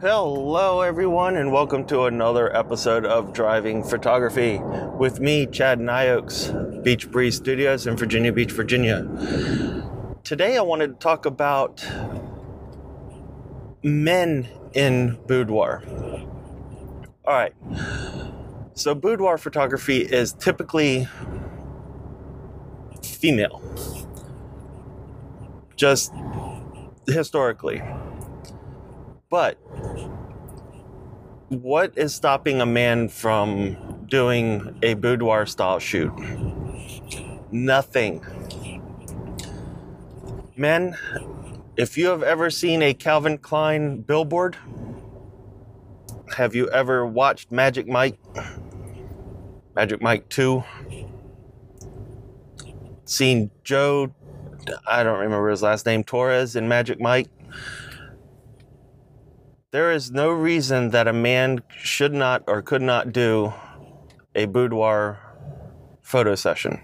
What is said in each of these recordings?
Hello, everyone, and welcome to another episode of Driving Photography with me, Chad Nyoaks, Beach Breeze Studios in Virginia Beach, Virginia. Today, I wanted to talk about men in boudoir. All right, so boudoir photography is typically female, just historically. But what is stopping a man from doing a boudoir style shoot? Nothing. Men, if you have ever seen a Calvin Klein billboard, have you ever watched Magic Mike? Magic Mike 2? Seen Joe, I don't remember his last name, Torres in Magic Mike? There is no reason that a man should not or could not do a boudoir photo session.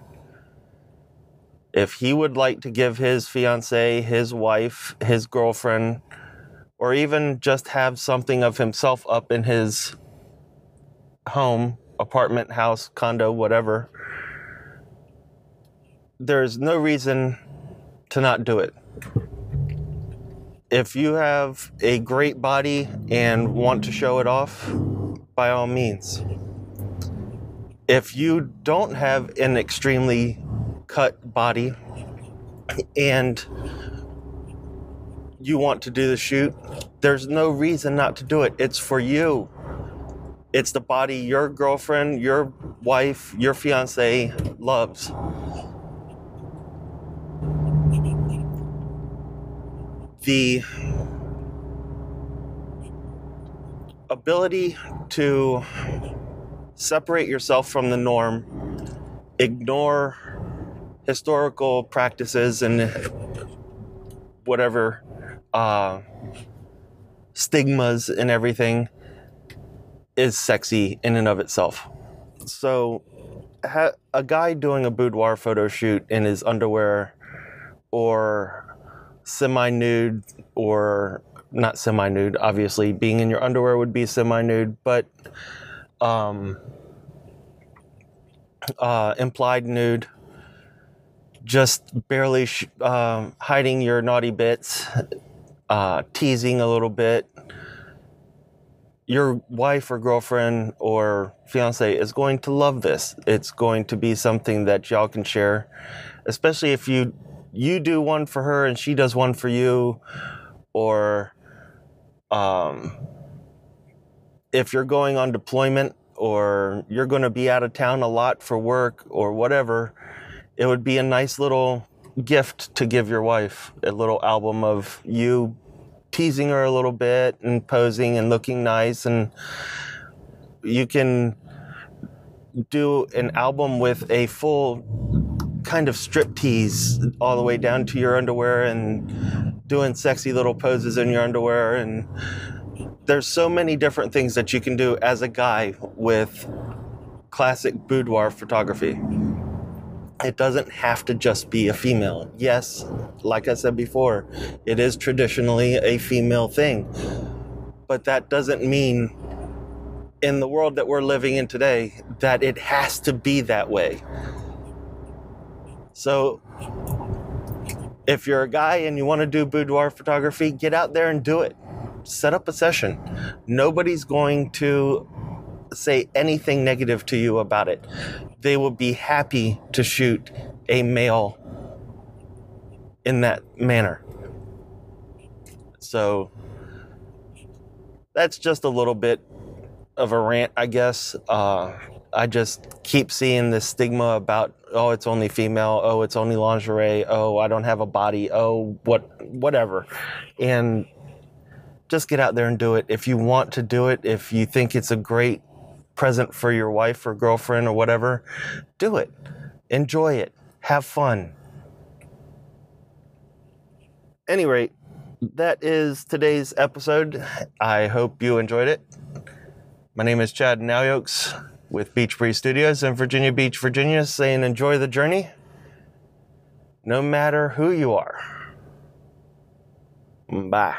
If he would like to give his fiance, his wife, his girlfriend, or even just have something of himself up in his home, apartment, house, condo, whatever, there's no reason to not do it if you have a great body and want to show it off, by all means. If you don't have an extremely cut body and you want to do the shoot, there's no reason not to do it. It's for you. It's the body your girlfriend, your wife, your fiance loves. The ability to separate yourself from the norm, ignore historical practices and whatever uh, stigmas and everything is sexy in and of itself. So, ha- a guy doing a boudoir photo shoot in his underwear or semi nude or not semi nude, obviously. Being in your underwear would be semi nude, but um, uh, implied nude, just barely sh- uh, hiding your naughty bits, uh, teasing a little bit. Your wife or girlfriend or fiance is going to love this. It's going to be something that y'all can share, especially if you you do one for her and she does one for you, or um, if you're going on deployment or you're going to be out of town a lot for work or whatever, it would be a nice little gift to give your wife. A little album of you teasing her a little bit and posing and looking nice. And you can do an album with a full kind of strip tease all the way down to your underwear and doing sexy little poses in your underwear and there's so many different things that you can do as a guy with classic boudoir photography. It doesn't have to just be a female. Yes, like I said before, it is traditionally a female thing. But that doesn't mean in the world that we're living in today that it has to be that way. So if you're a guy and you want to do boudoir photography, get out there and do it. Set up a session. Nobody's going to say anything negative to you about it. They will be happy to shoot a male in that manner. So that's just a little bit of a rant, I guess. Uh, I just keep seeing this stigma about oh it's only female, oh it's only lingerie, oh I don't have a body, oh what whatever. And just get out there and do it. If you want to do it, if you think it's a great present for your wife or girlfriend or whatever, do it. Enjoy it. Have fun. Any rate, that is today's episode. I hope you enjoyed it. My name is Chad Nalyokes with Beach Breeze Studios in Virginia Beach, Virginia, saying enjoy the journey no matter who you are. Bye.